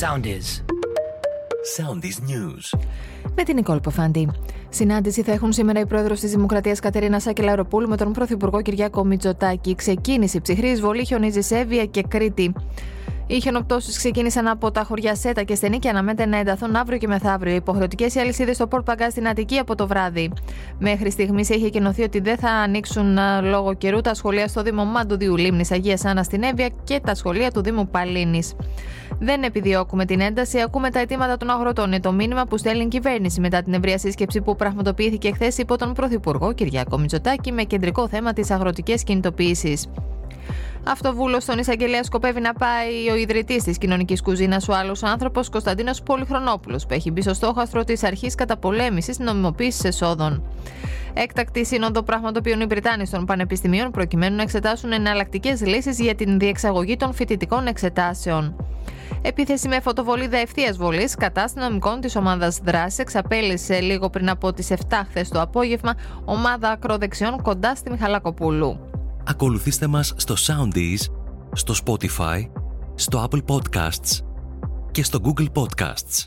Soundies. Soundies News. Με την Νικόλ Ποφάντη. Συνάντηση θα έχουν σήμερα η πρόεδρος της Δημοκρατίας Κατερίνα Σακελαροπούλου με τον πρωθυπουργό Κυριάκο Μητσοτάκη. Ξεκίνησε η ψυχρή εισβολή χιονίζει σε Εύβοια και Κρήτη. Οι χιονοπτώσεις ξεκίνησαν από τα χωριά Σέτα και Στενή και αναμένεται να ενταθούν αύριο και μεθαύριο. Υποχρεωτικές οι αλυσίδες στο Πορτ Παγκά στην Αττική από το βράδυ. Μέχρι στιγμής έχει κοινωθεί ότι δεν θα ανοίξουν λόγω καιρού τα σχολεία στο Δήμο Μάντου Λίμνης Αγίας Άννα στην Εύβοια και τα σχολεία του Δήμου Παλίνης. Δεν επιδιώκουμε την ένταση, ακούμε τα αιτήματα των αγροτών. Είναι το μήνυμα που στέλνει η κυβέρνηση μετά την ευρεία σύσκεψη που πραγματοποιήθηκε χθες υπό τον Πρωθυπουργό Κυριάκο Μητσοτάκη με κεντρικό θέμα τι αγροτικέ κινητοποιήσει. Αυτοβούλο στον Ισαγγελέα σκοπεύει να πάει ο ιδρυτής της κοινωνικής κουζίνας, ο άλλος άνθρωπος Κωνσταντίνος Πολυχρονόπουλος, που έχει μπει στο στόχαστρο της αρχής καταπολέμησης νομιμοποίησης εσόδων. Έκτακτη σύνοδο πραγματοποιούν οι Βρυτάνοι των Πανεπιστημίων προκειμένου να εξετάσουν εναλλακτικές λύσεις για την διεξαγωγή των φοιτητικών εξετάσεων. Επίθεση με φωτοβολίδα ευθείας βολής κατά αστυνομικών της ομάδας δράσης εξαπέλυσε λίγο πριν από τις 7 χθες το απόγευμα ομάδα ακροδεξιών κοντά στη Μιχαλακοπούλου. Ακολουθήστε μας στο Soundees, στο Spotify, στο Apple Podcasts και στο Google Podcasts.